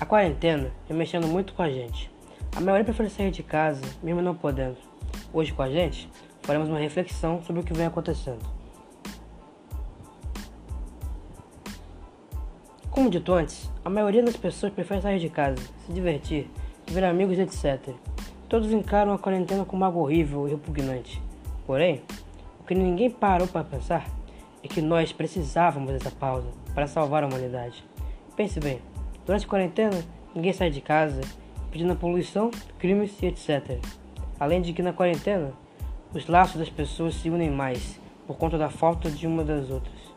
A quarentena vem mexendo muito com a gente. A maioria prefere sair de casa, mesmo não podendo. Hoje com a gente, faremos uma reflexão sobre o que vem acontecendo. Como dito antes, a maioria das pessoas prefere sair de casa, se divertir, ver amigos, etc. Todos encaram a quarentena como algo horrível e repugnante. Porém, o que ninguém parou para pensar é que nós precisávamos dessa pausa para salvar a humanidade. Pense bem, durante a quarentena, ninguém sai de casa, pedindo a poluição, crimes e etc. Além de que na quarentena, os laços das pessoas se unem mais por conta da falta de uma das outras.